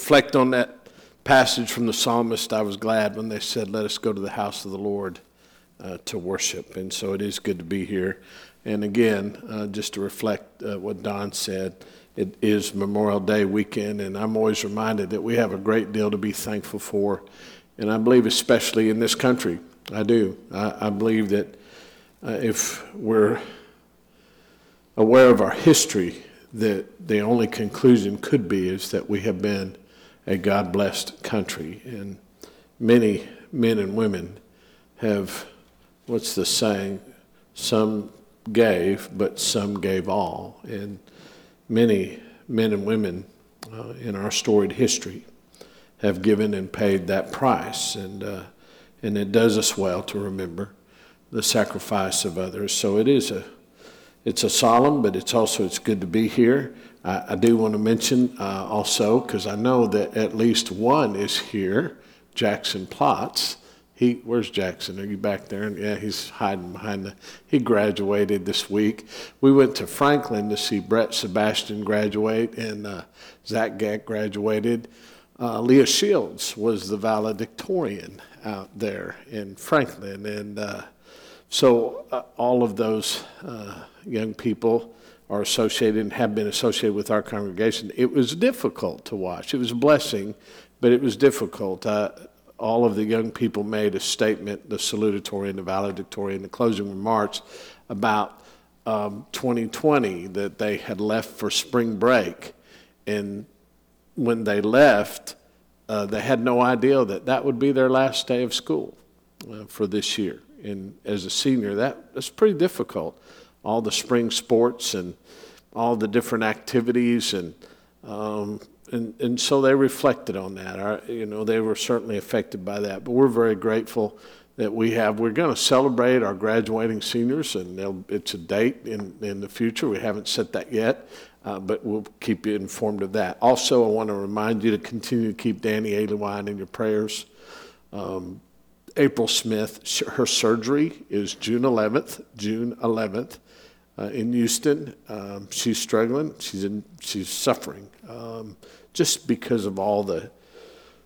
reflect on that passage from the psalmist, I was glad when they said, Let us go to the house of the Lord uh, to worship. And so it is good to be here. And again, uh, just to reflect uh, what Don said, it is Memorial Day weekend, and I'm always reminded that we have a great deal to be thankful for. And I believe, especially in this country, I do. I, I believe that uh, if we're aware of our history, that the only conclusion could be is that we have been a God blessed country. And many men and women have, what's the saying? Some gave, but some gave all. And many men and women uh, in our storied history have given and paid that price. And, uh, and it does us well to remember the sacrifice of others. So it is a, it's a solemn, but it's also it's good to be here. I, I do want to mention uh, also because I know that at least one is here, Jackson Plotz. He, where's Jackson? Are you back there? Yeah, he's hiding behind the. He graduated this week. We went to Franklin to see Brett Sebastian graduate, and uh, Zach Gack graduated. Uh, Leah Shields was the valedictorian out there in Franklin, and uh, so uh, all of those uh, young people are associated and have been associated with our congregation. It was difficult to watch. It was a blessing, but it was difficult. All of the young people made a statement, the salutatory and the valedictory and the closing remarks about um, 2020 that they had left for spring break. And when they left, uh, they had no idea that that would be their last day of school uh, for this year. And as a senior, that, that's pretty difficult. All the spring sports and all the different activities and um, and, and so they reflected on that. Our, you know, they were certainly affected by that. But we're very grateful that we have. We're going to celebrate our graduating seniors, and it's a date in, in the future. We haven't set that yet, uh, but we'll keep you informed of that. Also, I want to remind you to continue to keep Danny Aliewine in your prayers. Um, April Smith, her surgery is June 11th, June 11th uh, in Houston. Um, she's struggling. She's in, she's suffering um, just because of all the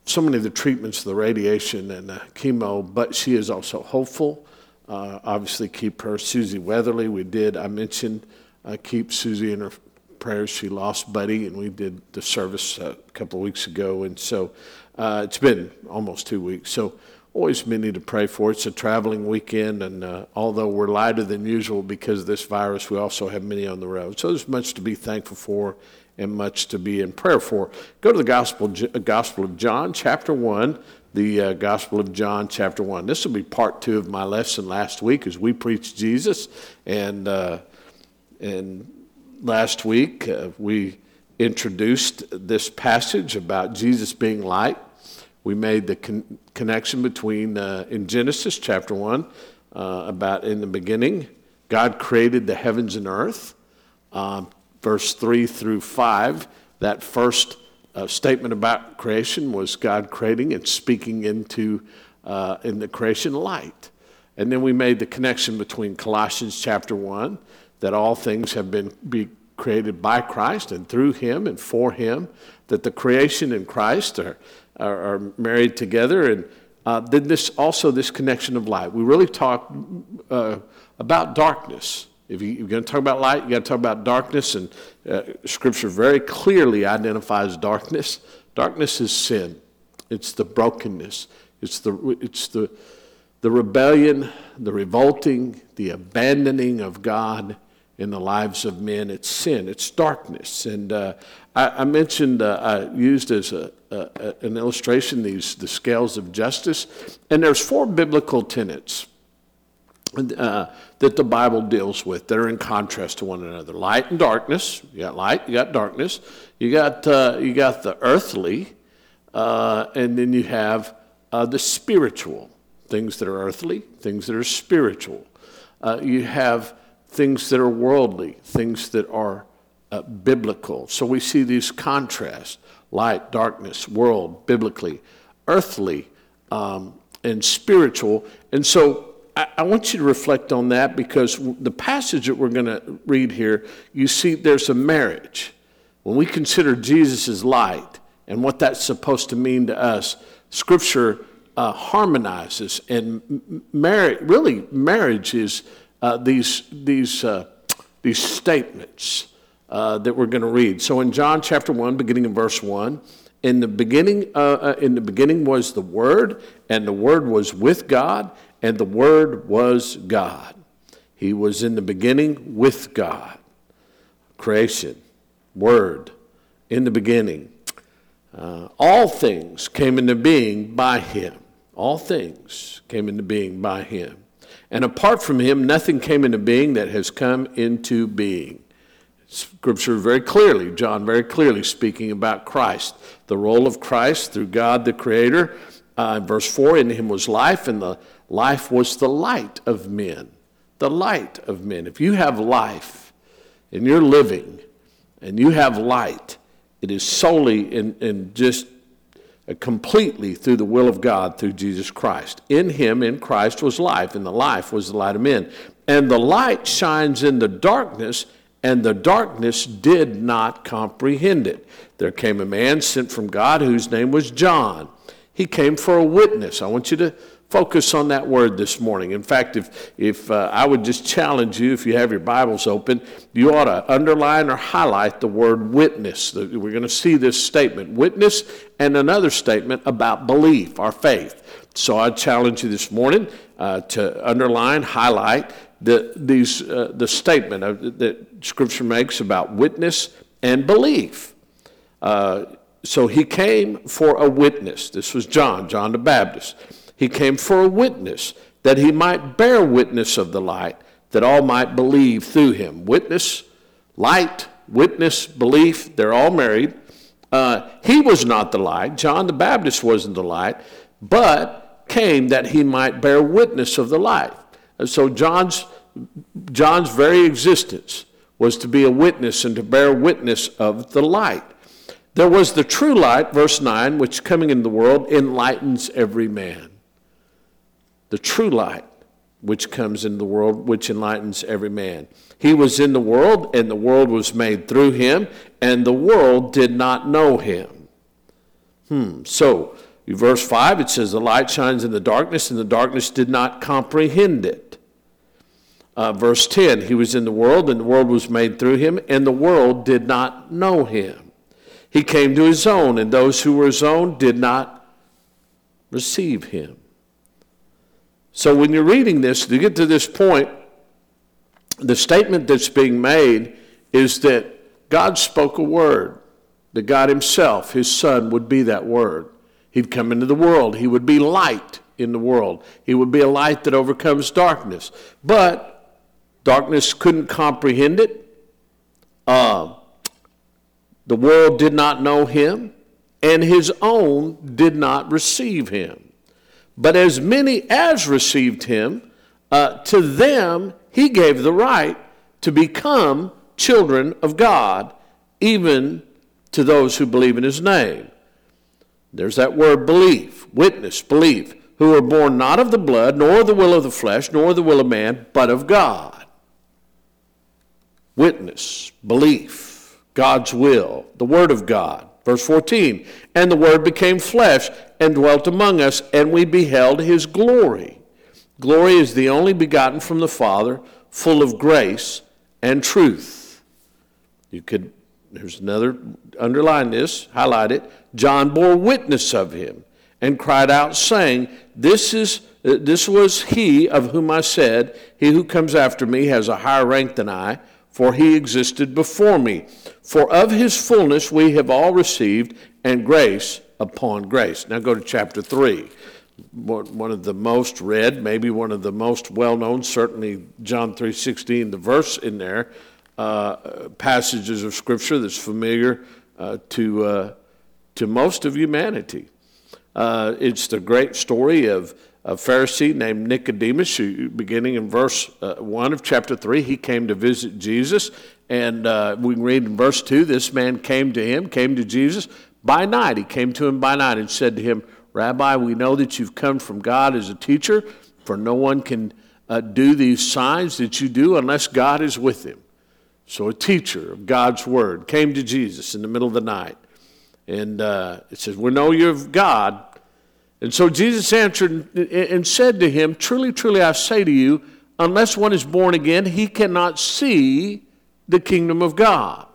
so many of the treatments, the radiation and the chemo. But she is also hopeful. Uh, obviously, keep her. Susie Weatherly, we did. I mentioned uh, keep Susie in her prayers. She lost Buddy, and we did the service a couple of weeks ago, and so uh, it's been almost two weeks. So always many to pray for. It's a traveling weekend, and uh, although we're lighter than usual because of this virus, we also have many on the road. So there's much to be thankful for and much to be in prayer for. Go to the Gospel, uh, Gospel of John, chapter 1. The uh, Gospel of John, chapter 1. This will be part two of my lesson last week as we preached Jesus. And, uh, and last week uh, we introduced this passage about Jesus being light we made the con- connection between uh, in Genesis chapter 1 uh, about in the beginning, God created the heavens and earth. Um, verse 3 through 5, that first uh, statement about creation was God creating and speaking into uh, in the creation light. And then we made the connection between Colossians chapter 1 that all things have been be created by Christ and through him and for him, that the creation in Christ are are, are married together. And uh, then this also this connection of light. We really talk uh, about darkness. If you, are going to talk about light, you got to talk about darkness. And uh, Scripture very clearly identifies darkness. Darkness is sin. It's the brokenness. It's the it's the the rebellion, the revolting, the abandoning of God in the lives of men. It's sin, it's darkness. And uh, I, I, mentioned, uh, I used as a, a, an illustration these the scales of justice. And there's four biblical tenets. Uh, that the Bible deals with that are in contrast to one another. Light and darkness. You got light, you got darkness. You got, uh, you got the earthly, uh, and then you have uh, the spiritual. Things that are earthly, things that are spiritual. you have things that are worldly, things that are uh, biblical. So we see these contrasts light, darkness, world, biblically, earthly, um, and spiritual. And so I, I, want you to reflect on that because the passage that we're going to read here, you see there's a marriage. When we consider Jesus as light, and what that's supposed to mean to us, Scripture uh, harmonizes and marriage. Really, marriage is uh, these these uh, these statements uh, that we're going to read. So in John chapter one, beginning in verse one, in the beginning, uh, uh, in the beginning was the Word, and the Word was with God, and the Word was God. He was in the beginning with God. Creation, Word, in the beginning. Uh, all things came into being by him. All things came into being by him. And apart from him, nothing came into being that has come into being. Scripture very clearly, John very clearly speaking about Christ, the role of Christ through God the Creator. Uh, verse 4 In him was life, and the life was the light of men. The light of men. If you have life and you're living and you have light, it is solely in, in just uh, completely through the will of God through Jesus Christ. In him, in Christ, was life, and the life was the light of men. And the light shines in the darkness, and the darkness did not comprehend it. There came a man sent from God whose name was John. He came for a witness. I want you to focus on that word this morning. In fact, if, if uh, I would just challenge you, if you have your Bibles open, you ought to underline or highlight the word witness. We're going to see this statement witness and another statement about belief, our faith. So I challenge you this morning uh, to underline, highlight the, these, uh, the statement of, that Scripture makes about witness and belief. Uh, so he came for a witness. This was John, John the Baptist. He came for a witness, that he might bear witness of the light, that all might believe through him. Witness, light, witness, belief, they're all married. Uh, he was not the light. John the Baptist wasn't the light, but came that he might bear witness of the light. And so John's, John's very existence was to be a witness and to bear witness of the light. There was the true light, verse 9, which coming into the world enlightens every man the true light which comes into the world, which enlightens every man. He was in the world, and the world was made through him, and the world did not know him. Hmm. So, verse 5, it says, The light shines in the darkness, and the darkness did not comprehend it. Uh, verse 10, He was in the world, and the world was made through him, and the world did not know him. He came to his own, and those who were his own did not receive him. So when you're reading this, to get to this point, the statement that's being made is that God spoke a word, that God Himself, His Son, would be that word. He'd come into the world, He would be light in the world, He would be a light that overcomes darkness. But darkness couldn't comprehend it. Uh, the world did not know Him, and His own did not receive Him. But as many as received him, uh, to them he gave the right to become children of God, even to those who believe in his name. There's that word belief, witness, belief, who are born not of the blood, nor the will of the flesh, nor the will of man, but of God. Witness, belief, God's will, the Word of God. Verse 14, and the Word became flesh and dwelt among us, and we beheld his glory. Glory is the only begotten from the Father, full of grace and truth. You could, there's another, underline this, highlight it. John bore witness of him and cried out, saying, This is this was he of whom I said, He who comes after me has a higher rank than I, for he existed before me. For of his fullness we have all received, and grace upon grace. Now go to chapter 3. One of the most read, maybe one of the most well known, certainly John 3.16, the verse in there, uh, passages of Scripture that's familiar uh, to, uh, to most of humanity. Uh, it's the great story of a Pharisee named Nicodemus, who, beginning in verse uh, 1 of chapter 3, he came to visit Jesus. And uh, we read in verse 2 this man came to him, came to Jesus by night. He came to him by night and said to him, Rabbi, we know that you've come from God as a teacher, for no one can uh, do these signs that you do unless God is with him. So a teacher of God's word came to Jesus in the middle of the night And uh, it says, We know you're of God. And so Jesus answered and said to him, Truly, truly, I say to you, unless one is born again, he cannot see the kingdom of God.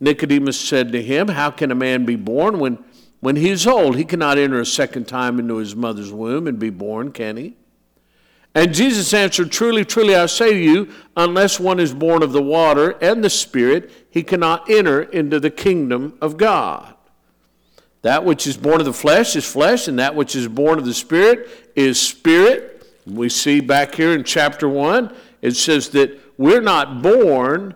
Nicodemus said to him, How can a man be born when, when he is old? He cannot enter a second time into his mother's womb and be born, can he? And Jesus answered, Truly, truly, I say to you, unless one is born of the water and the Spirit, he cannot enter into the kingdom of God. That which is born of the flesh is flesh, and that which is born of the Spirit is spirit. We see back here in chapter 1, it says that we're not born,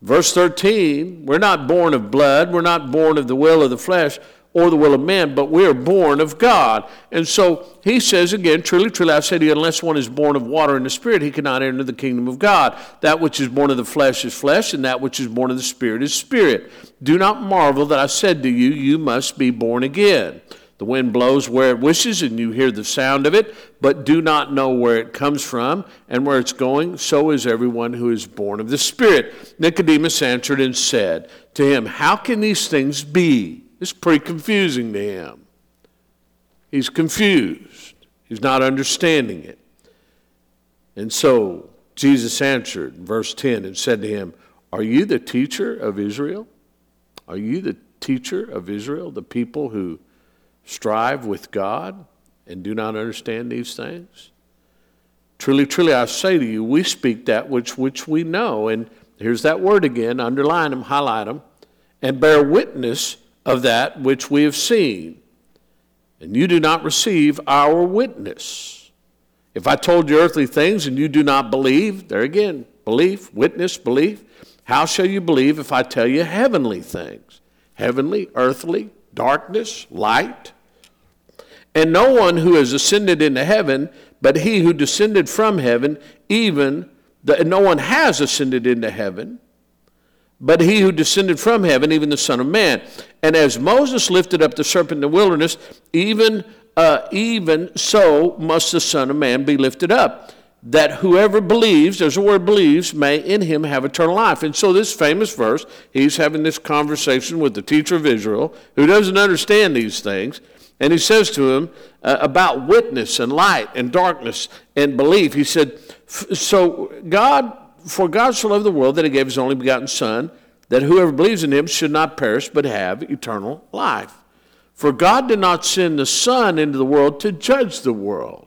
verse 13, we're not born of blood, we're not born of the will of the flesh, or the will of man, but we are born of God. And so he says again, truly, truly, I say to you, unless one is born of water and the Spirit, he cannot enter the kingdom of God. That which is born of the flesh is flesh, and that which is born of the Spirit is spirit. Do not marvel that I said to you, you must be born again. The wind blows where it wishes, and you hear the sound of it, but do not know where it comes from and where it's going. So is everyone who is born of the Spirit. Nicodemus answered and said to him, How can these things be? It's pretty confusing to him. He's confused, he's not understanding it. And so Jesus answered, verse 10, and said to him, Are you the teacher of Israel? Are you the teacher of Israel, the people who strive with God and do not understand these things? Truly, truly, I say to you, we speak that which, which we know. And here's that word again underline them, highlight them, and bear witness of that which we have seen, and you do not receive our witness. If I told you earthly things and you do not believe, there again, belief, witness, belief, how shall you believe if I tell you heavenly things? Heavenly, earthly, darkness, light. And no one who has ascended into heaven, but he who descended from heaven, even the, no one has ascended into heaven, but he who descended from heaven, even the Son of Man. And as Moses lifted up the serpent in the wilderness, even, uh, even so must the Son of Man be lifted up, that whoever believes, there's a word believes, may in him have eternal life. And so, this famous verse, he's having this conversation with the teacher of Israel who doesn't understand these things. And he says to him uh, about witness and light and darkness and belief. He said, So God for God so loved the world that he gave his only begotten Son, that whoever believes in him should not perish but have eternal life. For God did not send the Son into the world to judge the world.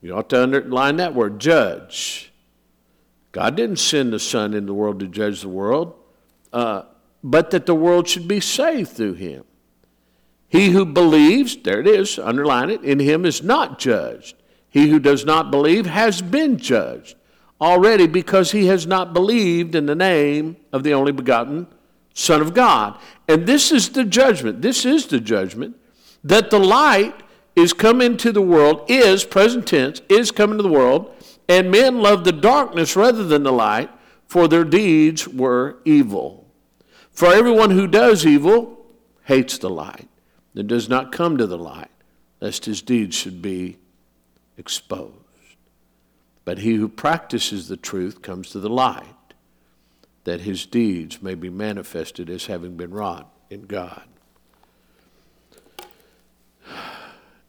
You ought to underline that word, judge. God didn't send the Son into the world to judge the world, uh, but that the world should be saved through him. He who believes, there it is, underline it, in him is not judged. He who does not believe has been judged already because he has not believed in the name of the only begotten Son of God. And this is the judgment. This is the judgment that the light is come into the world, is, present tense, is come into the world, and men love the darkness rather than the light, for their deeds were evil. For everyone who does evil hates the light and does not come to the light, lest his deeds should be exposed. But he who practices the truth comes to the light, that his deeds may be manifested as having been wrought in God.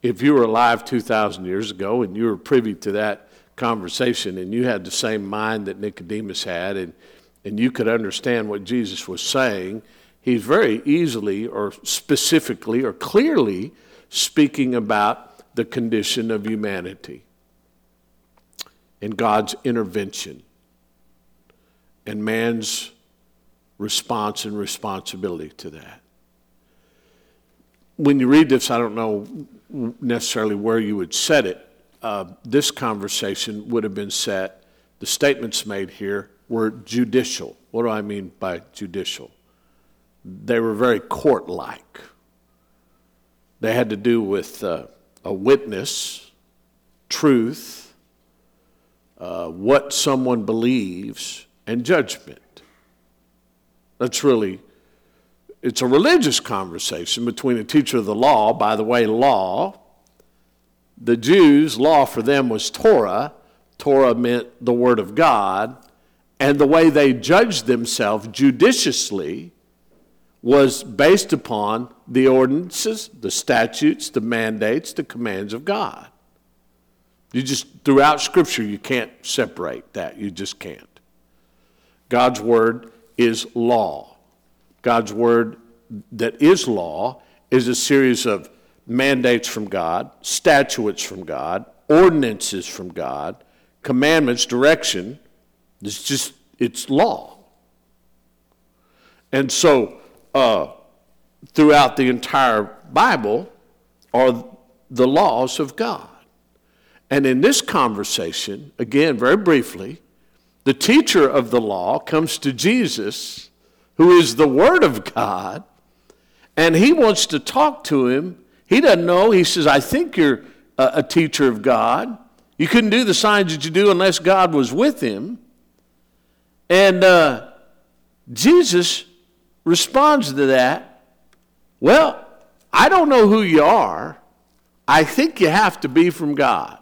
If you were alive 2,000 years ago and you were privy to that conversation and you had the same mind that Nicodemus had and, and you could understand what Jesus was saying, he's very easily or specifically or clearly speaking about the condition of humanity in God's intervention and man's response and responsibility to that. When you read this, I don't know necessarily where you would set it. Uh, this conversation would have been set, the statements made here were judicial. What do I mean by judicial? They were very court like. They had to do with uh, a witness, truth, uh, what someone believes and judgment. That's really, it's a religious conversation between a teacher of the law. By the way, law, the Jews, law for them was Torah. Torah meant the Word of God. And the way they judged themselves judiciously was based upon the ordinances, the statutes, the mandates, the commands of God. You just, throughout Scripture, you can't separate that. You just can't. God's Word is law. God's Word that is law is a series of mandates from God, statutes from God, ordinances from God, commandments, direction. It's just, it's law. And so, uh, throughout the entire Bible are the laws of God. And in this conversation, again, very briefly, the teacher of the law comes to Jesus, who is the Word of God, and he wants to talk to him. He doesn't know. He says, I think you're a, teacher of God. You couldn't do the signs that you do unless God was with him. And uh, Jesus responds to that, Well, I don't know who you are. I think you have to be from God.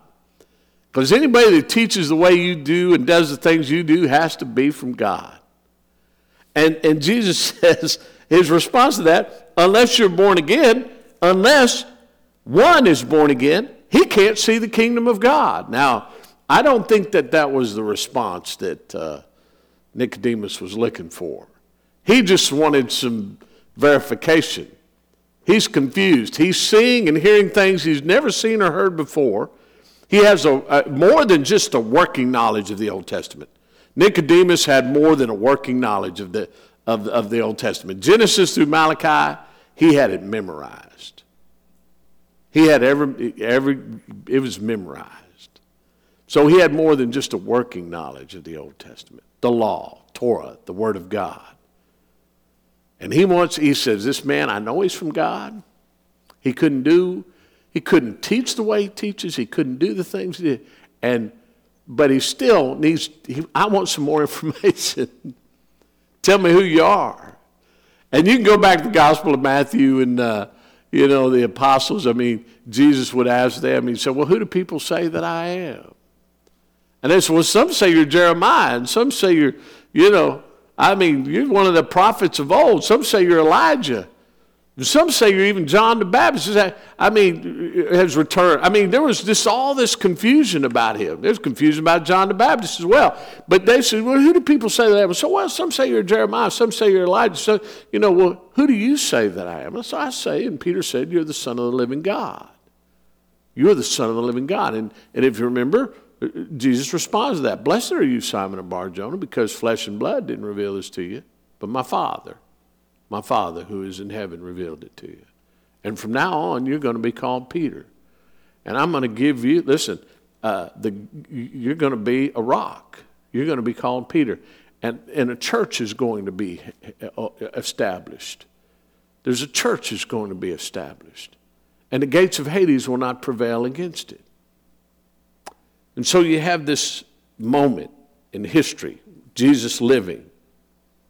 Because anybody that teaches the way you do and does the things you do has to be from God. And, and Jesus says, his response to that, unless you're born again, unless one is born again, he can't see the kingdom of God. Now, I don't think that that was the response that uh, Nicodemus was looking for. He just wanted some verification. He's confused. He's seeing and hearing things he's never seen or heard before. He has a, a, more than just a working knowledge of the Old Testament. Nicodemus had more than a working knowledge of the, of, of the Old Testament. Genesis through Malachi, he had it memorized. He had every, every, it was memorized. So he had more than just a working knowledge of the Old Testament, the law, Torah, the Word of God. And he wants, he says, This man, I know he's from God. He couldn't do, he couldn't teach the way he teaches, he couldn't do the things he did. And but he still needs, he, I want some more information. Tell me who you are. And you can go back to the Gospel of Matthew and, uh, you know, the apostles. I mean, Jesus would ask them, he said, Well, who do people say that I am? And they said, Well, some say you're Jeremiah, and some say you're, you know, I mean, you're one of the prophets of old. Some say you're Elijah. Some say you're even John the Baptist. I mean, has returned. I mean, there was just all this confusion about him. There's confusion about John the Baptist as well. But they said, well, who do people say that I am? So, well, some say you're Jeremiah. Some say you're Elijah. So, you know, well, who do you say that I am? so I say, and Peter said, you're the Son of the living God. You're the Son of the living God. And, and if you remember, Jesus responds to that. Blessed are you, Simon of Barjona, because flesh and blood didn't reveal this to you, but my Father, my Father who is in heaven revealed it to you. And from now on, you're going to be called Peter. And I'm going to give you, listen, uh, the, you're going to be a rock. You're going to be called Peter. And, and a church is going to be uh, established. There's a church is going to be established. And the gates of Hades will not prevail against it. And so you have this moment in history Jesus living,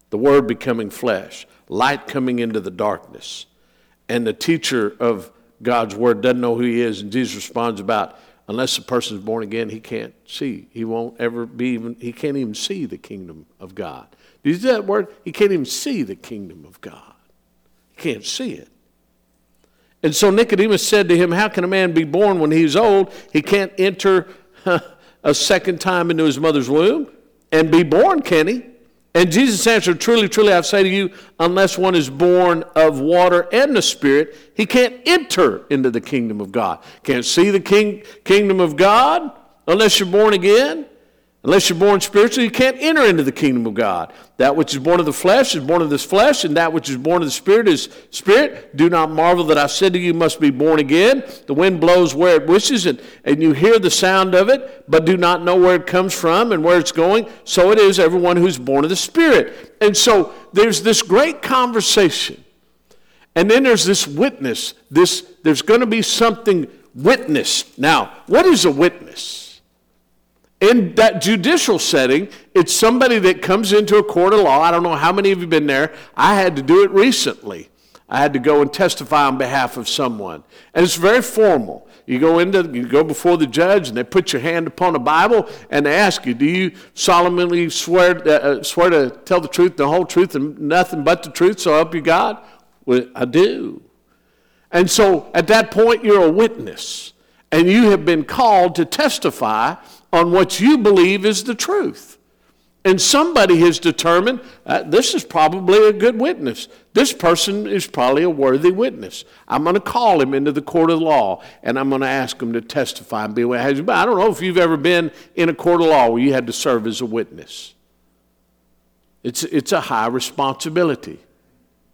the Word becoming flesh, light coming into the darkness. And the teacher of God's Word doesn't know who he is. And Jesus responds about, unless a person is born again, he can't see. He won't ever be even, he can't even see the kingdom of God. Do you see that word? He can't even see the kingdom of God. He can't see it. And so Nicodemus said to him, How can a man be born when he's old? He can't enter a second time into his mother's womb and be born, can he? And Jesus answered, Truly, truly, I say to you, unless one is born of water and the Spirit, he can't enter into the kingdom of God. Can't see the king, kingdom of God unless you're born again. Unless you're born spiritually, you can't enter into the kingdom of God. That which is born of the flesh is born of this flesh, and that which is born of the spirit is spirit. Do not marvel that I said to you, must be born again. The wind blows where it wishes, and, and you hear the sound of it, but do not know where it comes from and where it's going. So it is everyone who's born of the spirit. And so there's this great conversation. And then there's this witness. This there's going to be something witnessed. Now, what is a witness? In that judicial setting, it's somebody that comes into a court of law. I don't know how many of you have been there. I had to do it recently. I had to go and testify on behalf of someone. And it's very formal. You go into you go before the judge and they put your hand upon a Bible and they ask you, "Do you solemnly swear uh, uh, swear to tell the truth, the whole truth and nothing but the truth, so help you God?" Well, I do. And so at that point you're a witness and you have been called to testify on what you believe is the truth. And somebody has determined uh, this is probably a good witness. This person is probably a worthy witness. I'm going to call him into the court of law and I'm going to ask him to testify and be a witness. I don't know if you've ever been in a court of law where you had to serve as a witness. It's, it's a high responsibility.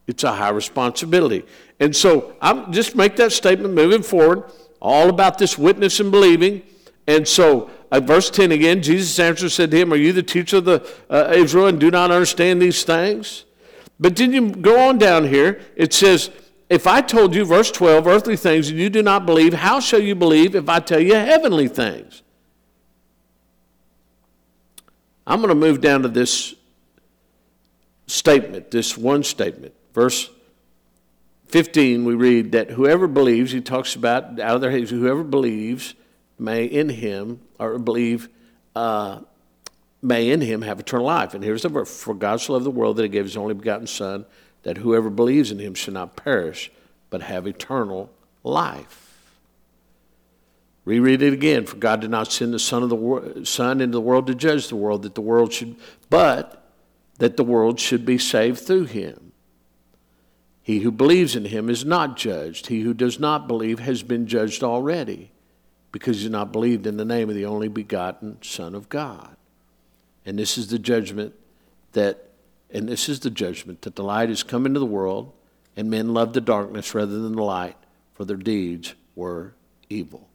It's a high responsibility. And so I'm just make that statement moving forward, all about this witness and believing. And so at verse 10 again, Jesus answered said to him, Are you the teacher of the uh, Israel and do not understand these things? But then you go on down here, it says, If I told you, verse 12, earthly things, and you do not believe, how shall you believe if I tell you heavenly things? I'm going to move down to this statement, this one statement. Verse 15, we read that whoever believes, he talks about out of their heads, whoever believes may in him, or believe, uh, may in him have eternal life. And here's the verse For God so loved the world that he gave his only begotten Son, that whoever believes in him should not perish, but have eternal life. Reread it again. For God did not send the Son of the wor- Son into the world to judge the world, that the world should, but that the world should be saved through him. He who believes in him is not judged. He who does not believe has been judged already because he's not believed in the name of the only begotten Son of God. And this is the judgment that, and this is the judgment that the light has come into the world, and men love the darkness rather than the light, for their deeds were evil.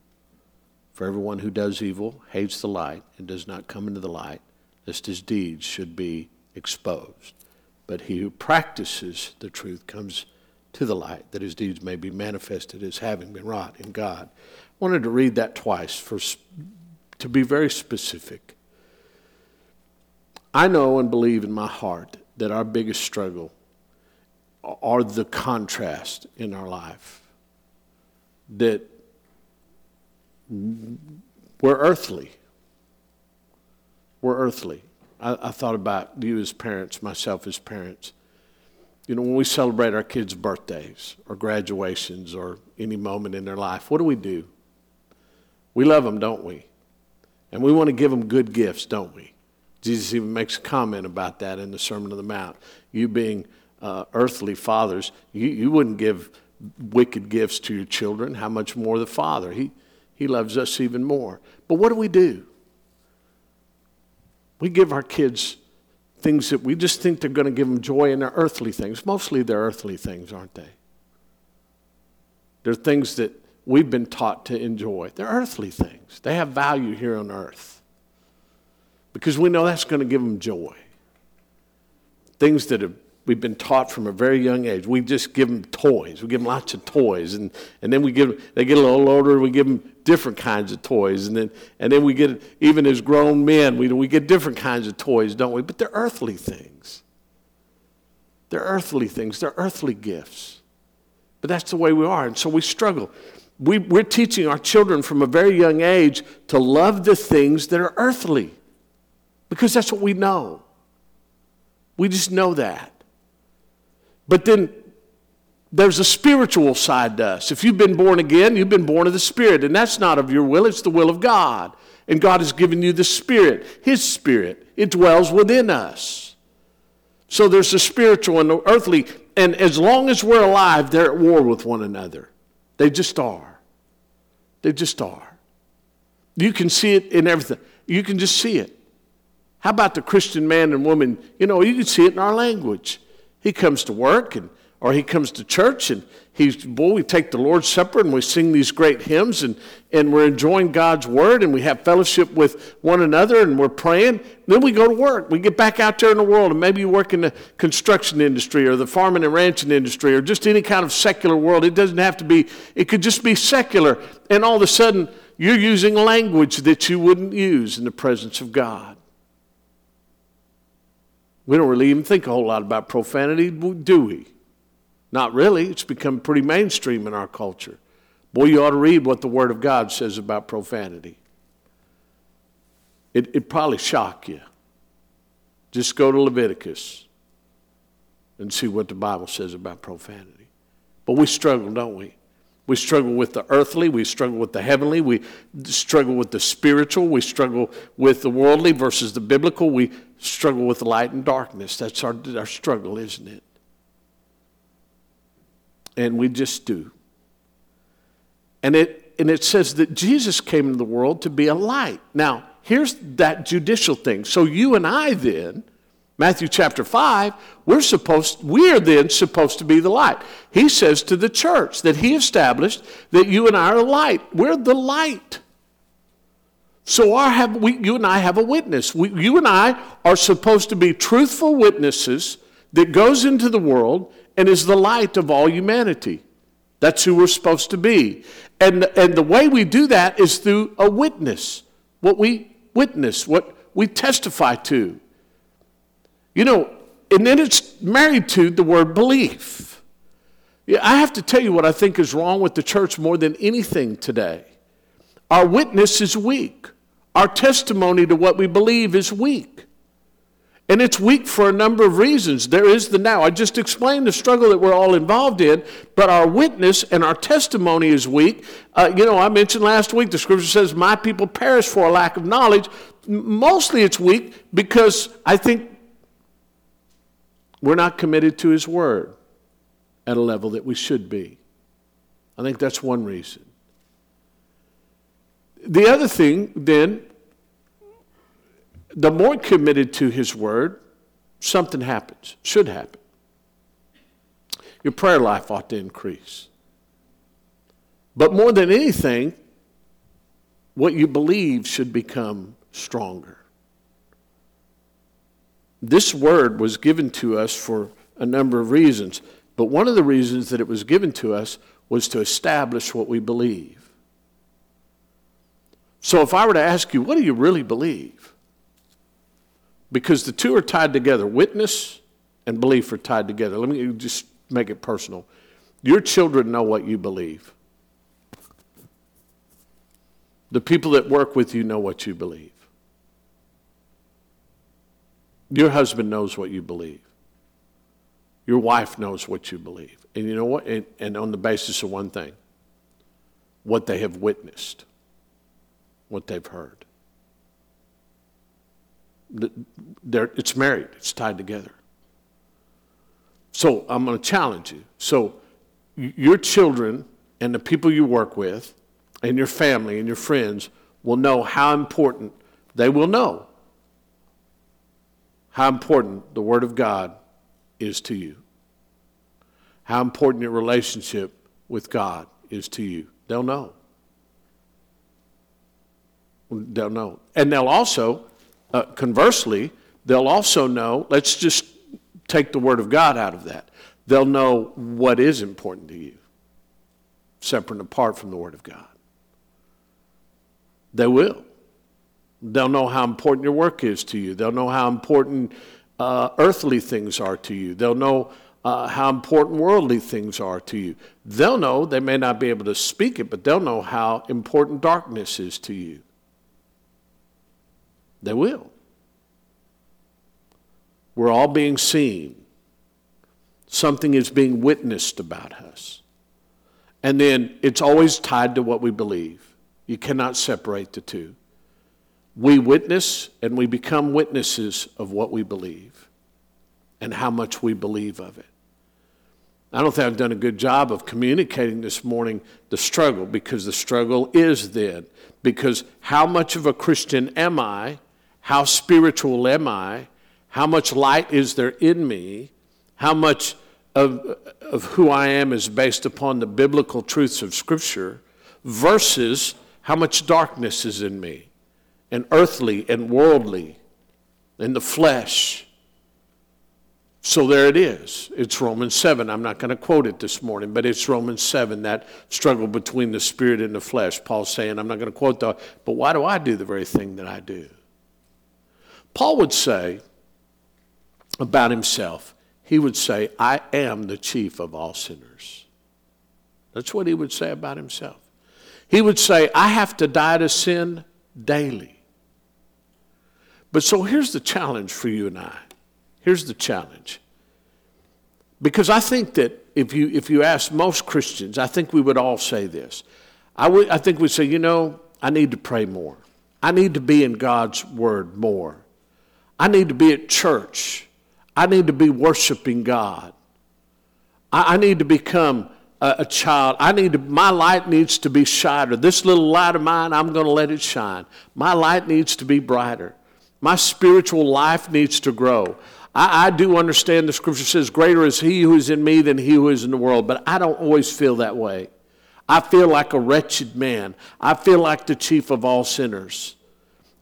For everyone who does evil hates the light and does not come into the light, lest his deeds should be exposed. But he who practices the truth comes to the light, that his deeds may be manifested as having been wrought in God I wanted to read that twice for, to be very specific. I know and believe in my heart that our biggest struggle are the contrast in our life. That we're earthly. We're earthly. I, I, thought about you as parents, myself as parents. You know, when we celebrate our kids' birthdays or graduations or any moment in their life, what do we do? We love them, don't we? And we want to give them good gifts, don't we? Jesus even makes a comment about that in the Sermon on the Mount. You being uh, earthly fathers, you, you wouldn't give wicked gifts to your children. How much more the Father? He, he loves us even more. But what do we do? We give our kids things that we just think they're going to give them joy in their earthly things. Mostly they're earthly things, aren't they? They're things that we've been taught to enjoy. They're earthly things, they have value here on earth because we know that's going to give them joy. Things that have, we've been taught from a very young age. We just give them toys. We give them lots of toys. And, and then we give them, they get a little older, we give them different kinds of toys. And then, and then we get, even as grown men, we, we get different kinds of toys, don't we? But they're earthly things. They're earthly things, they're earthly gifts. But that's the way we are. And so we struggle we, we're teaching our children from a very young age to love the things that are earthly because that's what we know. We just know that. But then there's a spiritual side to us. If you've been born again, you've been born of the Spirit, and that's not of your will, it's the will of God. And God has given you the Spirit, His Spirit. It dwells within us. So there's the spiritual and the earthly, and as long as we're alive, they're at war with one another. They just are. They just are. You can see it in everything. You can just see it. How about the Christian man and woman? You know, you can see it in our language. He comes to work and or he comes to church and he's boy we take the lord's supper and we sing these great hymns and, and we're enjoying god's word and we have fellowship with one another and we're praying. Then we go to work. We get back out there in the world and maybe you work in the construction industry or the farming and ranching industry or just any kind of secular world. It doesn't have to be it could just be secular. And all of a sudden you're using language that you wouldn't use in the presence of god. We don't really even think a whole lot about profanity do we Not really. It's become pretty mainstream in our culture. Boy, you ought to read what the Word of God says about profanity. It, it probably shock you. Just go to Leviticus and see what the Bible says about profanity. But we struggle, don't we? We struggle with the earthly, we struggle with the heavenly, we struggle with the spiritual, we struggle with the worldly versus the biblical, we struggle with light and darkness. That's our, our struggle, isn't it? And we just do. And it, and it says that Jesus came into the world to be a light. Now, here's that judicial thing. So you and I then, Matthew chapter 5, we're supposed, we are then supposed to be the light. He says to the church that he established that you and I are light. We're the light. So our have, we, you and I have a witness. We, you and I are supposed to be truthful witnesses that goes into the world and is the light of all humanity. That's who we're supposed to be. And, and the way we do that is through a witness, what we witness, what we testify to. You know, and then it's married to the word belief. Yeah, I have to tell you what I think is wrong with the church more than anything today. Our witness is weak. Our testimony to what we believe is weak. And it's weak for a number of reasons. There is the now. I just explained the struggle that we're all involved in, but our witness and our testimony is weak. Uh, you know, I mentioned last week the scripture says, My people perish for a lack of knowledge. Mostly it's weak because I think we're not committed to His Word at a level that we should be. I think that's one reason. The other thing, then, the more committed to His Word, something happens, should happen. Your prayer life ought to increase. But more than anything, what you believe should become stronger. This word was given to us for a number of reasons, but one of the reasons that it was given to us was to establish what we believe. So if I were to ask you, what do you really believe? Because the two are tied together. Witness and belief are tied together. Let me just make it personal. Your children know what you believe. The people that work with you know what you believe. Your husband knows what you believe. Your wife knows what you believe. And you know what? And, and on the basis of one thing what they have witnessed, what they've heard it's married, it's tied together. So I'm going to challenge you. So your children and the people you work with and your family and your friends will know how important, they will know how important the Word of God is to you, how important your relationship with God is to you. They'll know. They'll know. And they'll also uh, conversely, they'll also know, let's just take the Word of God out of that. They'll know what is important to you, separate and apart from the Word of God. They will. They'll know how important your work is to you. They'll know how important uh, earthly things are to you. They'll know uh, how important worldly things are to you. They'll know, they may not be able to speak it, but they'll know how important darkness is to you. They will. We're all being seen. Something is being witnessed about us. And then it's always tied to what we believe. You cannot separate the two. We witness and we become witnesses of what we believe and how much we believe of it. I don't think I've done a good job of communicating this morning the struggle because the struggle is then. Because how much of a Christian am I how spiritual am I? How much light is there in me? How much of, of who I am is based upon the biblical truths of Scripture versus how much darkness is in me, and earthly and worldly, in the flesh. So there it is. It's Romans 7. I'm not going to quote it this morning, but it's Romans 7, that struggle between the spirit and the flesh. Paul's saying, I'm not going to quote that, but why do I do the very thing that I do? Paul would say about himself, he would say, I am the chief of all sinners. That's what he would say about himself. He would say, I have to die to sin daily. But so here's the challenge for you and I. Here's the challenge. Because I think that if you, if you ask most Christians, I think we would all say this. I, I think we'd say, you know, I need to pray more. I need to be in God's Word more. I need to be at church. I need to be worshiping God. I, I need to become a, a, child. I need to, my light needs to be shiner. This little light of mine, I'm going to let it shine. My light needs to be brighter. My spiritual life needs to grow. I, I do understand the scripture says, Greater is he who is in me than he who is in the world, but I don't always feel that way. I feel like a wretched man. I feel like the chief of all sinners.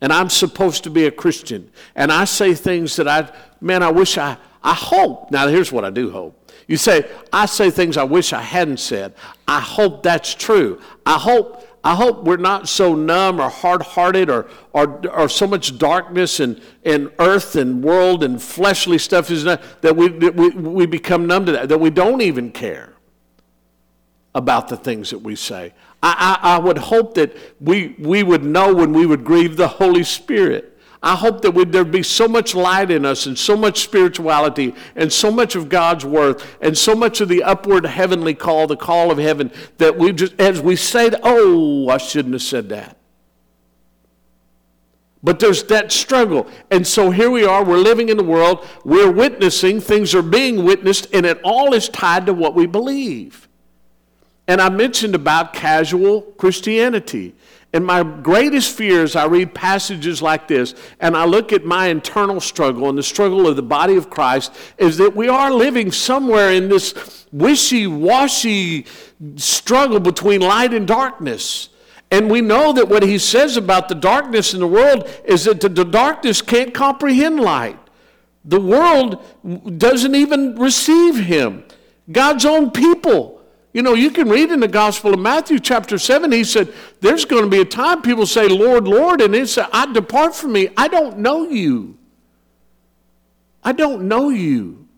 And I'm supposed to be a Christian. And I say things that I, man, I wish I, I hope. Now, here's what I do hope. You say, I say things I wish I hadn't said. I hope that's true. I hope I hope we're not so numb or hard hearted or, or, or so much darkness and, and earth and world and fleshly stuff is not, that, we, that we, we become numb to that, that we don't even care about the things that we say. I, I, I would hope that we, we would know when we would grieve the Holy Spirit. I hope that there'd be so much light in us and so much spirituality and so much of God's worth and so much of the upward heavenly call, the call of heaven, that we just, as we say, oh, I shouldn't have said that. But there's that struggle. And so here we are, we're living in the world, we're witnessing, things are being witnessed, and it all is tied to what we believe. And I mentioned about casual Christianity. And my greatest fear as I read passages like this and I look at my internal struggle and the struggle of the body of Christ is that we are living somewhere in this wishy washy struggle between light and darkness. And we know that what he says about the darkness in the world is that the darkness can't comprehend light. The world doesn't even receive him. God's own people you know, you can read in the Gospel of Matthew, chapter 7, he said, There's going to be a time people say, Lord, Lord, and he said, I depart from me. I don't know you. I don't know you.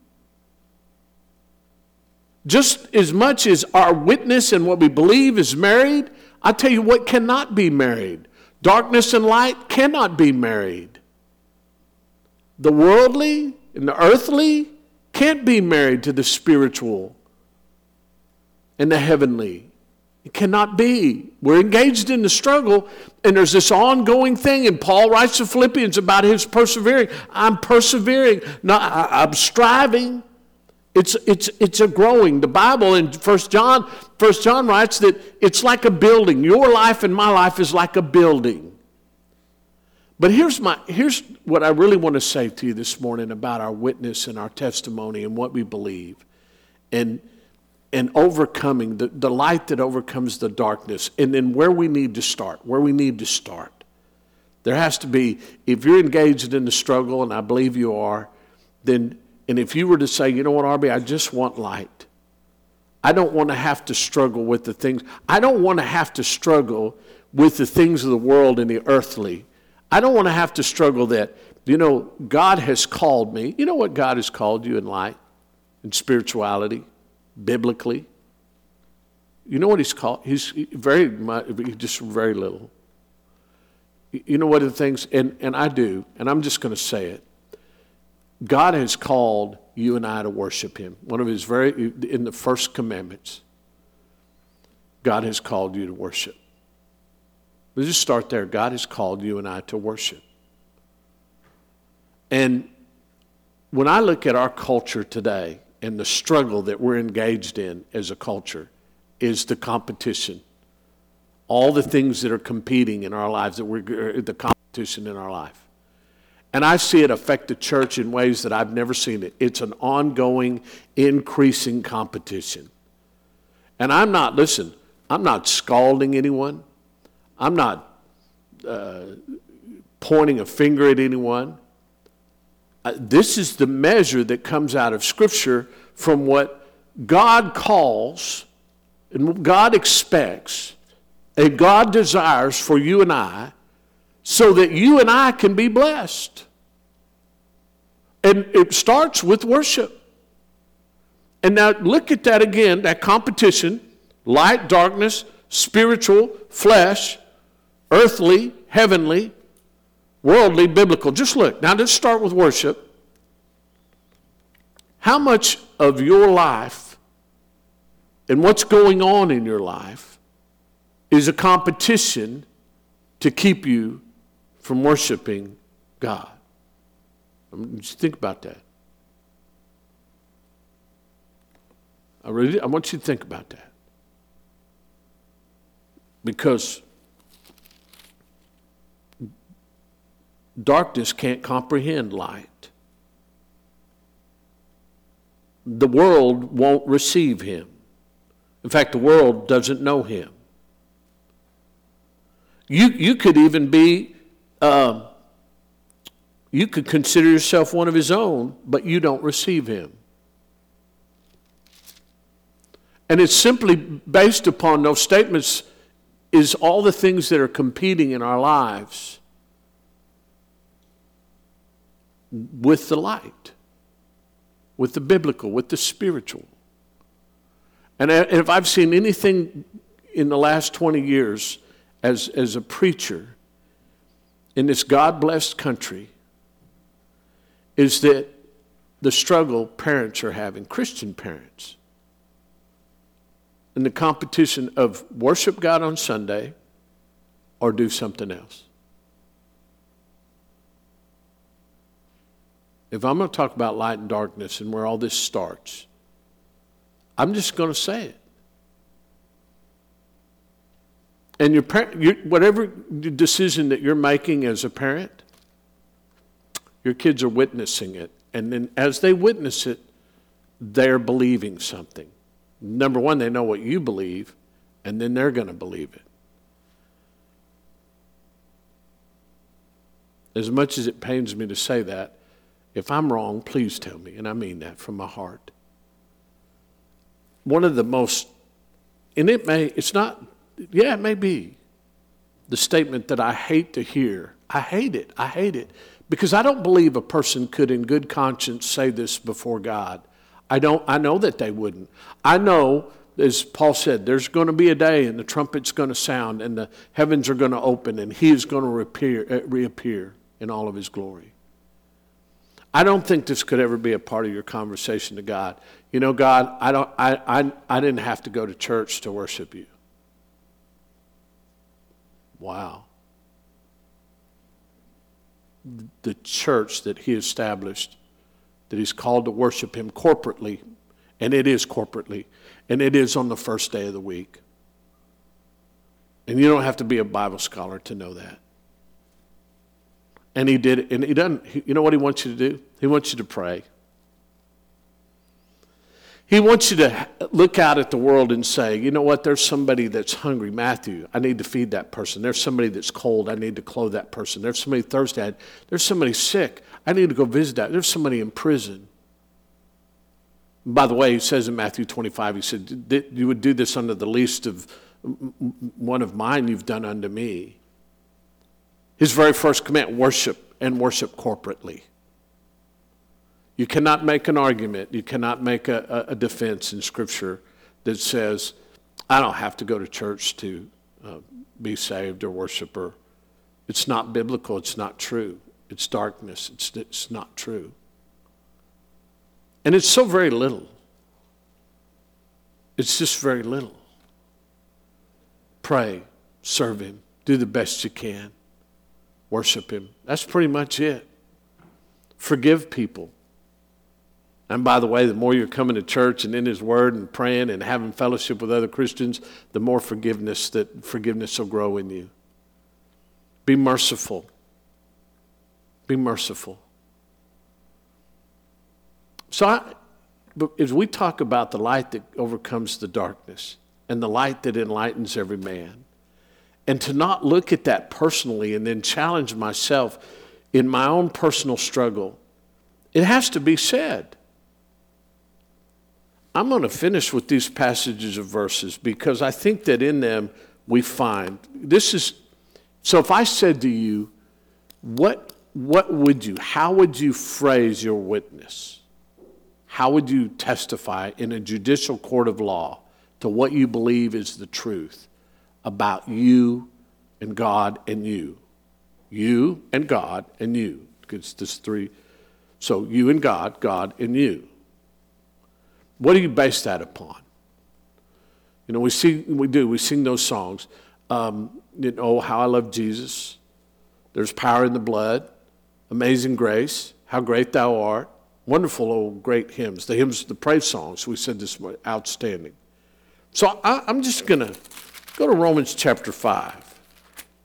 Just as much as our witness and what we believe is married, I tell you what cannot be married. Darkness and light cannot be married. The worldly and the earthly can't be married to the spiritual and the heavenly. It cannot be. We're engaged in the struggle, and there's this ongoing thing. And Paul writes to Philippians about his persevering. I'm persevering. Not, I, I'm striving. It's, it's, it's a growing. The Bible in First John, First John writes that it's like a building. Your life and my life is like a building. But here's, my, here's what I really want to say to you this morning about our witness and our testimony and what we believe. And and overcoming the, the light that overcomes the darkness, and then where we need to start, where we need to start. There has to be, if you're engaged in the struggle, and I believe you are, then, and if you were to say, you know what, Aubrey, I just want light. I don't want to have to struggle with the things, I don't want to have to struggle with the things of the world and the earthly. I don't want to have to struggle that, you know, God has called me. You know what God has called you in light and spirituality? Biblically. You know what he's called? He's very much, just very little. You know what the things, and, and I do, and I'm just going to say it. God has called you and I to worship him. One of his very, in the first commandments, God has called you to worship. Let's just start there. God has called you and I to worship. And when I look at our culture today, and the struggle that we're engaged in as a culture is the competition. All the things that are competing in our lives, that we're uh, the competition in our life. And I see it affect the church in ways that I've never seen it. It's an ongoing, increasing competition. And I'm not, listen, I'm not scalding anyone. I'm not uh, pointing a finger at anyone. Uh, this is the measure that comes out of Scripture from what God calls and God expects and God desires for you and I so that you and I can be blessed. And it starts with worship. And now look at that again that competition light, darkness, spiritual, flesh, earthly, heavenly, worldly, biblical. Just look. Now let's start with worship. How much of your life and what's going on in your life is a competition to keep you from worshiping God? Just think about that. I, really, I want you to think about that. Because darkness can't comprehend light. The world won't receive him. In fact, the world doesn't know him. You, you could even be, uh, you could consider yourself one of his own, but you don't receive him. And it's simply based upon those statements is all the things that are competing in our lives with the light, with the biblical, with the spiritual. Uh, and if I've seen anything in the last 20 years as, as a preacher in this God blessed country, is that the struggle parents are having, Christian parents, in the competition of worship God on Sunday or do something else. If I'm going to talk about light and darkness and where all this starts, I'm just going to say it. And your, your, whatever decision that you're making as a parent, your kids are witnessing it. And then as they witness it, they're believing something number one, they know what you believe, and then they're going to believe it. As much as it pains me to say that, if I'm wrong, please tell me, and I mean that from my heart. One of the most, and it may, it's not, yeah, it may be the statement that I hate to hear. I hate it. I hate it. Because I don't believe a person could, in good conscience, say this before God. I don't I know that they wouldn't. I know as Paul said, there's going to be a day and the trumpet's going to sound and the heavens are going to open and he is going to reappear, uh, reappear in all of his glory. I don't think this could ever be a part of your conversation to God. You know, God, I, don't, I, I, I didn't have to go to church to worship you. Wow. The church that he established that he's called to worship him corporately, and it is corporately, and it is on the first day of the week. And you don't have to be a Bible scholar to know that. And he did, and he doesn't, you know what he wants you to do? He wants you to pray. He wants you to look out at the world and say, you know what, there's somebody that's hungry. Matthew, I need to feed that person. There's somebody that's cold. I need to clothe that person. There's somebody thirsty. There's somebody sick. I need to go visit that. There's somebody in prison. By the way, he says in Matthew 25, he said, You would do this under the least of one of mine you've done unto me. His very first command worship and worship corporately. You cannot make an argument, you cannot make a, a defense in Scripture that says, I don't have to go to church to uh, be saved or worshiper. It's not biblical, it's not true. It's darkness, it's, it's not true. And it's so very little. It's just very little. Pray, serve Him, do the best you can, worship Him. That's pretty much it. Forgive people. And by the way, the more you're coming to church and in His Word and praying and having fellowship with other Christians, the more forgiveness that forgiveness will grow in you. Be merciful. Be merciful. So, I, as we talk about the light that overcomes the darkness and the light that enlightens every man, and to not look at that personally and then challenge myself in my own personal struggle, it has to be said. I'm going to finish with these passages of verses because I think that in them we find this is so if I said to you, what what would you how would you phrase your witness? how would you testify in a judicial court of law to what you believe is the truth about you and God and you? You and God and you. It's this three. So you and God, God and you. What do you base that upon? You know, we sing, we do, we sing those songs. Um, you know, oh, how I love Jesus. There's power in the blood. Amazing grace. How great thou art. Wonderful old great hymns. The hymns, the praise songs we said this morning, outstanding. So I, I'm just going to go to Romans chapter 5.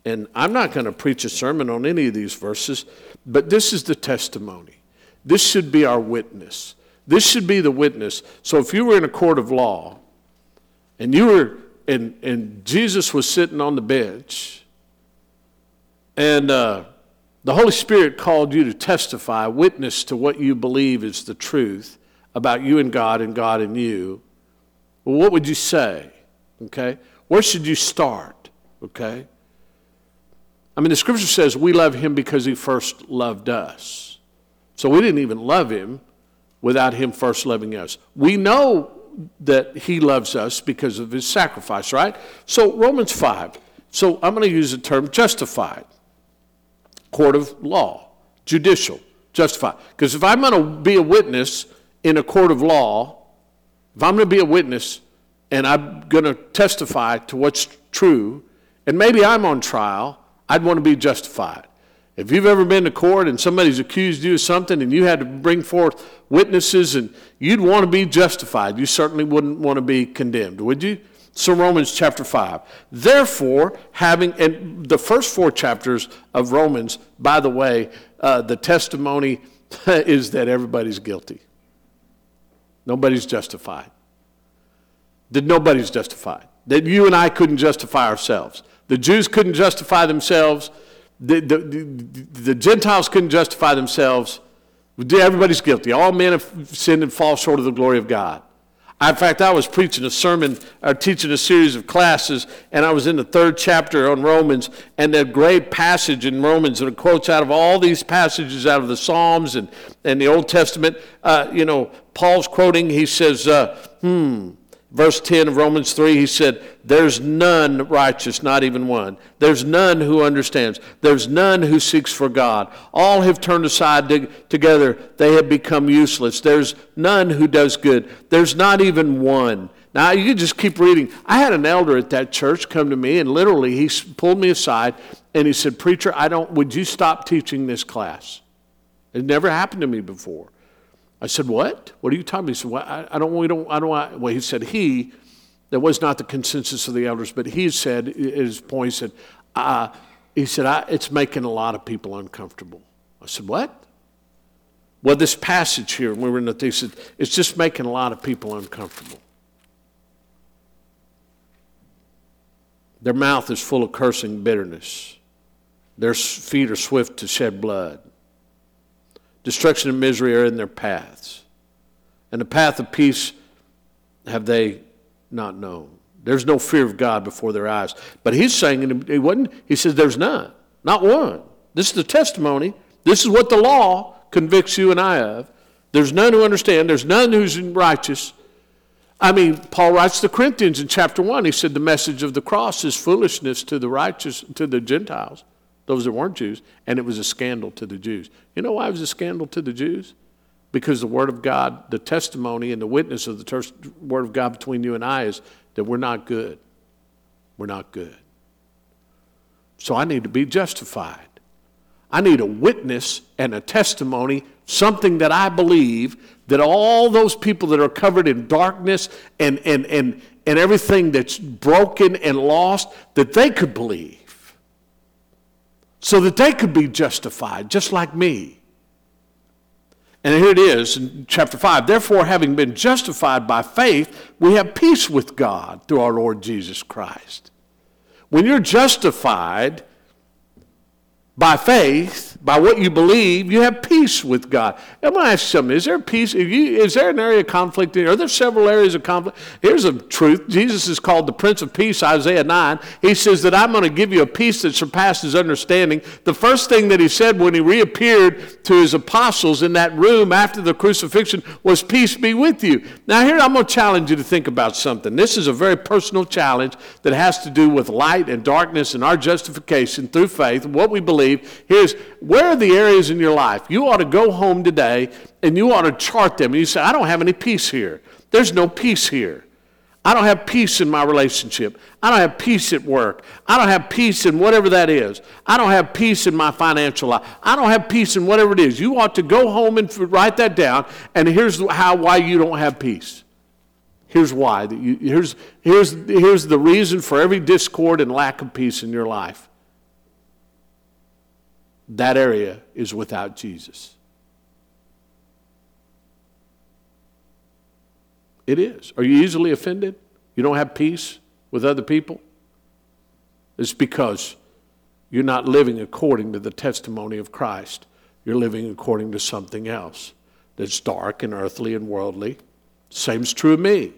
And I'm not going to preach a sermon on any of these verses, but this is the testimony. This should be our witness. This should be the witness. So if you were in a court of law and you were and and Jesus was sitting on the bench and uh, the Holy Spirit called you to testify, witness to what you believe is the truth about you and God and God and you, well, what would you say? Okay? Where should you start? Okay? I mean, the scripture says we love him because he first loved us. So we didn't even love him without him first loving us. We know that he loves us because of his sacrifice, right? So, Romans 5. So, I'm going to use the term justified, court of law, judicial, justified. Because if I'm going to be a witness in a court of law, if I'm going to be a witness and I'm going to testify to what's true, and maybe I'm on trial, I'd want to be justified. If you've ever been to court and somebody's accused you of something and you had to bring forth witnesses and you'd want to be justified, you certainly wouldn't want to be condemned, would you? So, Romans chapter 5. Therefore, having, and the first four chapters of Romans, by the way, uh, the testimony is that everybody's guilty. Nobody's justified. That nobody's justified. That you and I couldn't justify ourselves. The Jews couldn't justify themselves. The, the, the, the Gentiles couldn't justify themselves. Everybody's guilty. All men have sinned and fall short of the glory of God. In fact, I was preaching a sermon, or uh, teaching a series of classes, and I was in the third chapter on Romans, and the great passage in Romans, that quotes out of all these passages out of the Psalms and, and the Old Testament. Uh, you know, Paul's quoting, he says, uh, hmm, Verse 10 of Romans 3, he said, There's none righteous, not even one. There's none who understands. There's none who seeks for God. All have turned aside to, together. They have become useless. There's none who does good. There's not even one. Now, you just keep reading. I had an elder at that church come to me, and literally, he pulled me aside and he said, Preacher, I don't, would you stop teaching this class? It never happened to me before. I said, What? What are you talking about? He said, well, I, I don't, we don't, I don't, well, he said, He, that was not the consensus of the elders, but he said, his point, he said, uh, he said, it's making a lot of people uncomfortable. I said, What? Well, this passage here, we were in the thesis, it's just making a lot of people uncomfortable. Their mouth is full of cursing bitterness. Their feet are swift to shed blood. Destruction and misery are in their paths. And the path of peace have they not known. There's no fear of God before their eyes. But he's saying, he wasn't, he says, there's none, not one. This is the testimony. This is what the law convicts you and I of. There's none who understand. There's none who's righteous. I mean, Paul writes to the Corinthians in chapter 1. He said the message of the cross is foolishness to the righteous, to the Gentiles those that weren't Jews, and it was a scandal to the Jews. You know why it was a scandal to the Jews? Because the Word of God, the testimony and the witness of the ter- Word of God between you and I is that we're not good. We're not good. So I need to be justified. I need a witness and a testimony, something that I believe that all those people that are covered in darkness and, and, and, and everything that's broken and lost, that they could believe so that they could be justified, just like me. And here it is in chapter 5. Therefore, having been justified by faith, we have peace with God through our Lord Jesus Christ. When you're justified, by faith, by what you believe, you have peace with God. I'm going to ask you something. Is there peace? is there an area of conflict? Are there several areas of conflict? Here's a truth. Jesus is called the Prince of Peace, Isaiah 9. He says that I'm going to give you a peace that surpasses understanding. The first thing that he said when he reappeared to his apostles in that room after the crucifixion was, Peace be with you. Now, here I'm going to challenge you to think about something. This is a very personal challenge that has to do with light and darkness and our justification through faith, what we believe believe. Here's where are the areas in your life you ought to go home today and you ought to chart them. And you say, I don't have any peace here. There's no peace here. I don't have peace in my relationship. I don't have peace at work. I don't have peace in whatever that is. I don't have peace in my financial life. I don't have peace in whatever it is. You ought to go home and write that down. And here's how why you don't have peace. Here's why. Here's, here's, here's the reason for every discord and lack of peace in your life that area is without Jesus. It is. Are you easily offended? You don't have peace with other people? It's because you're not living according to the testimony of Christ. You're living according to something else that's dark and earthly and worldly. Same's true of me.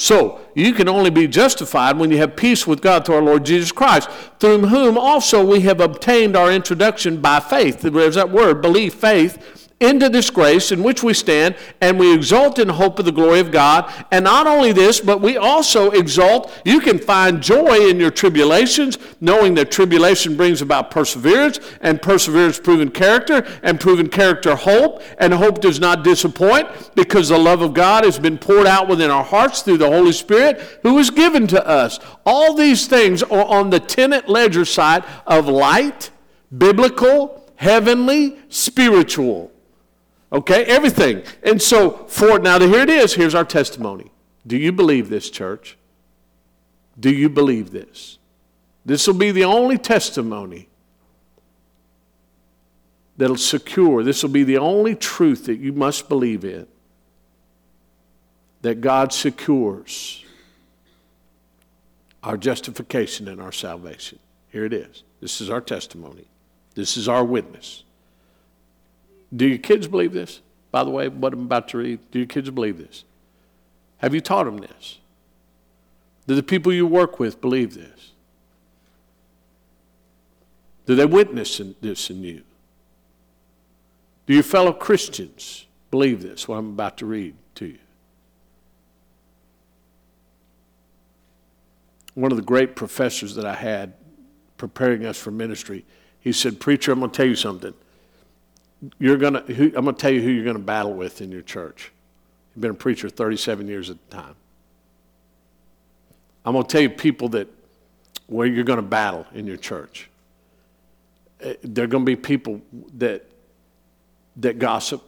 So, you can only be justified when you have peace with God through our Lord Jesus Christ, through whom also we have obtained our introduction by faith. There's that word, belief, faith into this grace in which we stand, and we exult in hope of the glory of God. And not only this, but we also exult. You can find joy in your tribulations, knowing that tribulation brings about perseverance, and perseverance proven character, and proven character hope, and hope does not disappoint because the love of God has been poured out within our hearts through the Holy Spirit who is given to us. All these things are on the tenant ledger side of light, biblical, heavenly, spiritual. Okay, everything. And so, for now, here it is. Here's our testimony. Do you believe this, church? Do you believe this? This will be the only testimony that'll secure, this will be the only truth that you must believe in that God secures our justification and our salvation. Here it is. This is our testimony. This is our witness. Do your kids believe this? By the way, what I'm about to read, do your kids believe this? Have you taught them this? Do the people you work with believe this? Do they witness in this in you? Do your fellow Christians believe this, what I'm about to read to you? One of the great professors that I had preparing us for ministry, he said, Preacher, I'm going to tell you something you're gonna, who, I'm going to tell you who you're going to battle with in your church. You've been a preacher 37 years at the time. I'm going to tell you people that where you're going to battle in your church. Eh, there are going to be people that that gossip.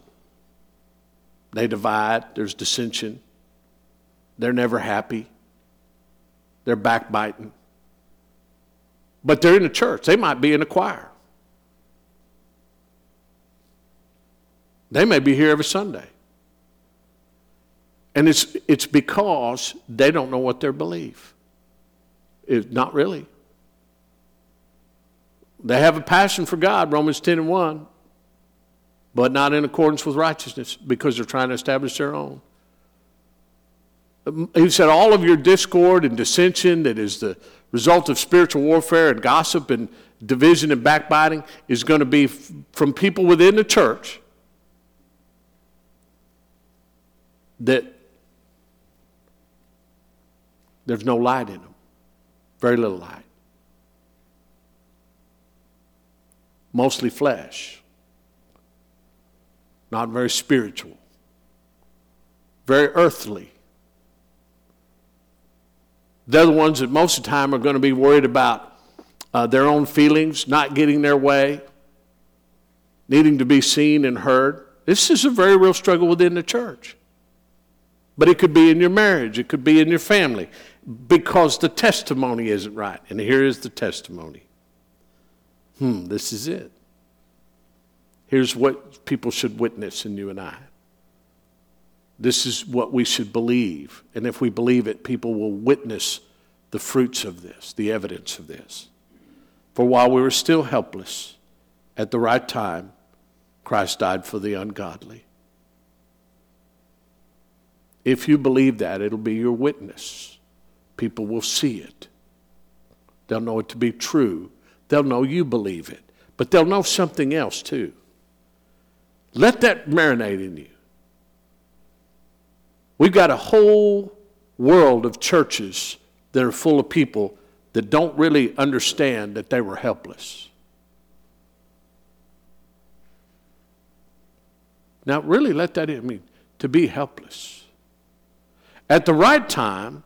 They divide. There's dissension. They're never happy. They're backbiting. But they're in the church. They might be in a choir. They may be here every Sunday. And it's, it's because they don't know what they believe. It, not really. They have a passion for God, Romans 10 and 1, but not in accordance with righteousness because they're trying to establish their own. Um, he said, All of your discord and dissension that is the result of spiritual warfare and gossip and division and backbiting is going to be from people within the church that there's no light in them, very little light. Mostly flesh, not very spiritual, very earthly. They're the ones that most of the time are going to be worried about uh, their own feelings, not getting their way, needing to be seen and heard. This is a very real struggle within the church. But it could be in your marriage, it could be in your family, because the testimony isn't right. And here is the testimony. Hmm, this is it. Here's what people should witness in you and I. This is what we should believe. And if we believe it, people will witness the fruits of this, the evidence of this. For while we were still helpless, at the right time, Christ died for the ungodly. If you believe that, it'll be your witness. People will see it. They'll know it to be true. They'll know you believe it. But they'll know something else too. Let that marinate in you. We've got a whole world of churches that are full of people that don't really understand that they were helpless. Now, really let that in. I mean, to be helpless. At the right time,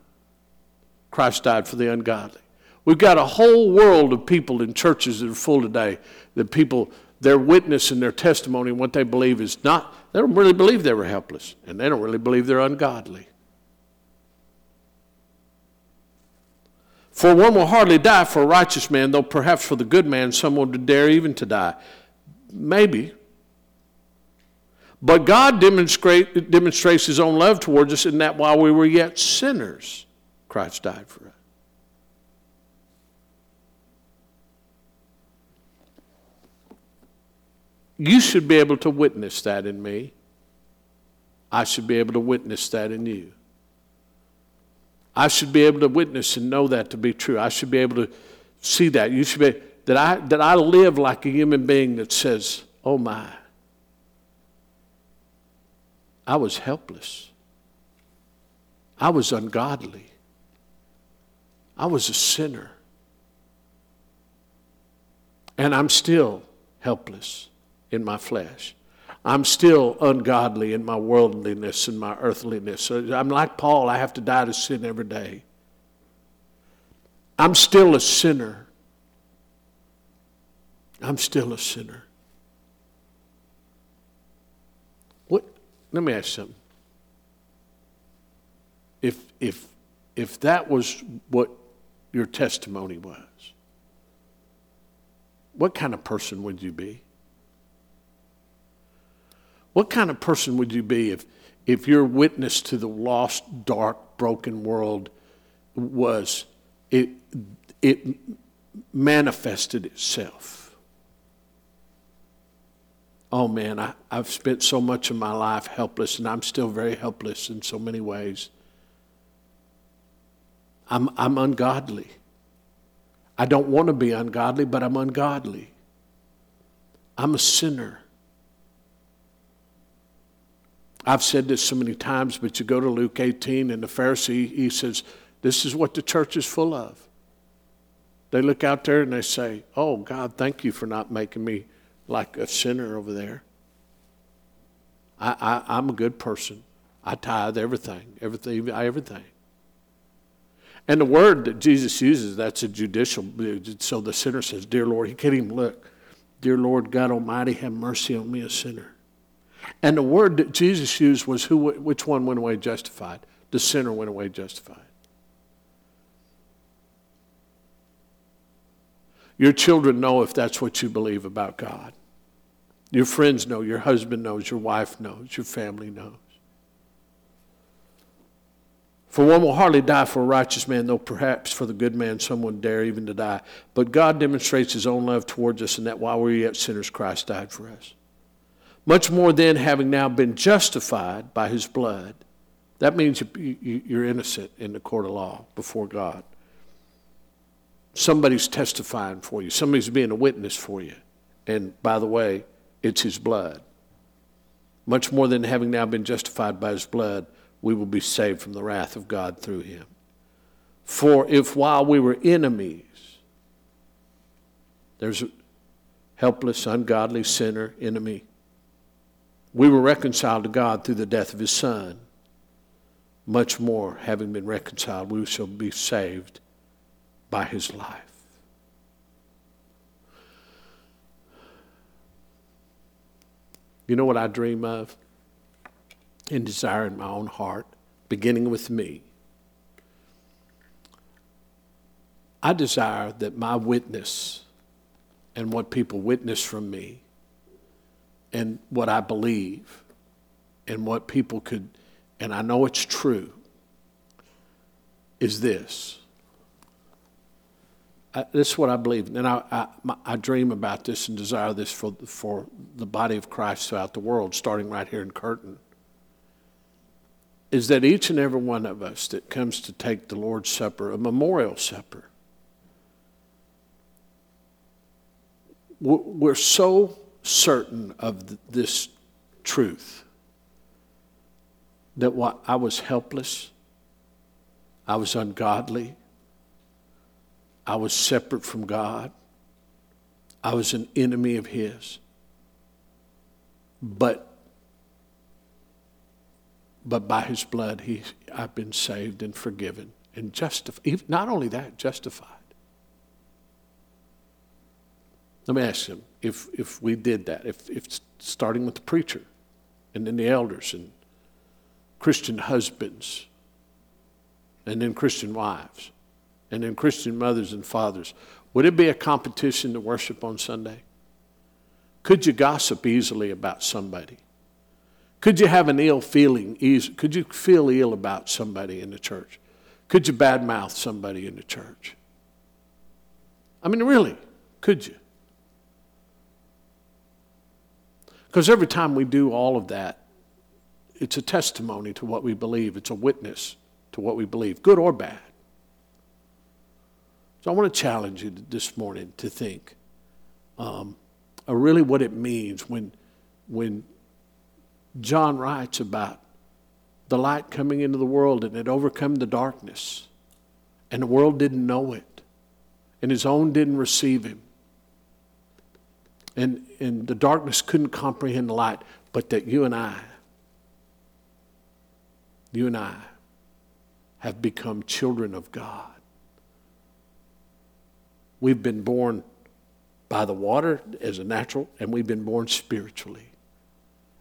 Christ died for the ungodly. We've got a whole world of people in churches that are full today that people, their witness and their testimony and what they believe is not, they don't really believe they were helpless, and they don't really believe they're ungodly. For one will hardly die for a righteous man, though perhaps for the good man someone would dare even to die. Maybe. But God demonstrate, demonstrates his own love towards us in that while we were yet sinners, Christ died for us. You should be able to witness that in me. I should be able to witness that in you. I should be able to witness and know that to be true. I should be able to see that. You should be that I that I live like a human being that says, "Oh my, I was helpless. I was ungodly. I was a sinner. And I'm still helpless in my flesh. I'm still ungodly in my worldliness and my earthliness. I'm like Paul, I have to die to sin every day. I'm still a sinner. I'm still a sinner. What let me ask you something. If if if that was what your testimony was, what kind of person would you be? What kind of person would you be if, if your witness to the lost, dark, broken world was it, it manifested itself? Oh man, I, I've spent so much of my life helpless, and I'm still very helpless in so many ways. I'm, I'm ungodly. I don't want to be ungodly, but I'm ungodly. I'm a sinner. I've said this so many times, but you go to Luke 18 and the Pharisee, he says, This is what the church is full of. They look out there and they say, Oh, God, thank you for not making me like a sinner over there. I, I, am a good person. I tithe everything, everything, everything. And the word that Jesus uses, that's a judicial. So the sinner says, Dear Lord, he can't even look. Dear Lord God Almighty, have mercy on me, a sinner. And the word that Jesus used was who, which one went away justified? The sinner went away justified. Your children know if that's what you believe about God. Your friends know, your husband knows, your wife knows, your family knows. For one will hardly die for a righteous man, though perhaps for the good man someone dare even to die. But God demonstrates his own love towards us in that while we were yet sinners, Christ died for us. Much more then, having now been justified by his blood. That means you're innocent in the court of law before God. Somebody's testifying for you, somebody's being a witness for you. And by the way, it's his blood. Much more than having now been justified by his blood, we will be saved from the wrath of God through him. For if while we were enemies, there's a helpless, ungodly sinner, enemy, we were reconciled to God through the death of his Son. Much more, having been reconciled, we shall be saved by his life. You know what I dream of and desire in my own heart, beginning with me? I desire that my witness and what people witness from me and what I believe and what people could, and I know it's true, is this. This is what I believe, and I, I, I dream about this and desire this for, for the body of Christ throughout the world, starting right here in Curtin. Is that each and every one of us that comes to take the Lord's Supper, a memorial supper, we're so certain of this truth that I was helpless, I was ungodly, I was separate from God, I was an enemy of His. But but by his blood he I've been saved and forgiven and justified. Not only that, justified. Let me ask him if, if we did that, if, if starting with the preacher and then the elders and Christian husbands and then Christian wives and then Christian mothers and fathers, would it be a competition to worship on Sunday? Could you gossip easily about somebody? Could you have an ill feeling? Could you feel ill about somebody in the church? Could you badmouth somebody in the church? I mean, really, could you? Because every time we do all of that, it's a testimony to what we believe, it's a witness to what we believe, good or bad. So I want to challenge you this morning to think um, really what it means when, when John writes about the light coming into the world and it overcome the darkness, and the world didn't know it, and his own didn't receive him and, and the darkness couldn't comprehend the light, but that you and I, you and I, have become children of God. We've been born by the water as a natural, and we've been born spiritually.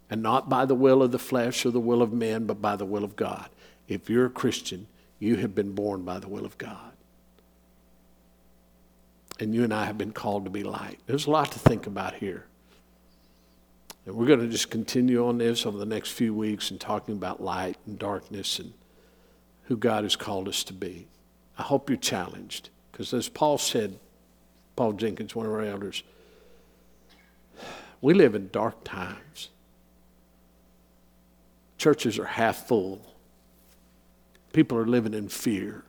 And not by the will of the flesh or the will of men, but by the will of God. If you're a Christian, you have been born by the will of God. And you and I have been called to be light. There's a lot to think about here. And we're going to just continue on this over the next few weeks and talking about light and darkness and who God has called us to be. I hope you're challenged. Because as Paul said, Paul Jenkins, one of our elders, we live in dark times. Churches are half full. People are living in fear.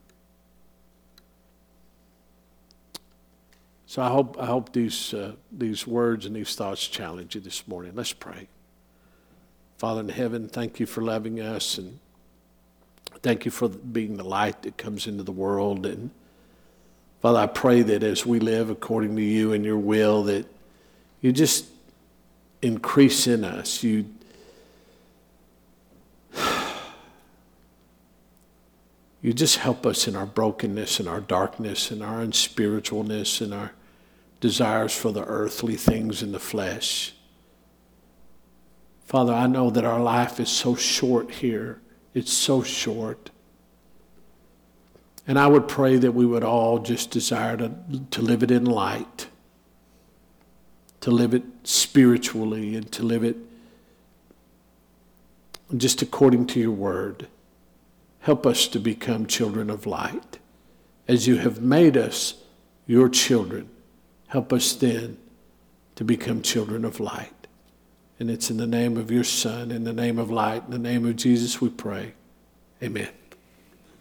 So I hope, I hope these, uh, these words and these thoughts challenge you this morning. Let's pray. Father in heaven, thank you for loving us and thank you for being the light that comes into the world. And Father, I pray that as we live according to you and your will, that you just increase in us. You you just help us in our brokenness and our darkness and our unspiritualness and our desires for the earthly things in the flesh. Father, I know that our life is so short here. It's so short. And I would pray that we would all just desire to, to live it in light, to live it spiritually, and to live it just according to your word. Help us to become children of light. As you have made us your children, help us then to become children of light. And it's in the name of your Son, in the name of light, in the name of Jesus we pray. Amen.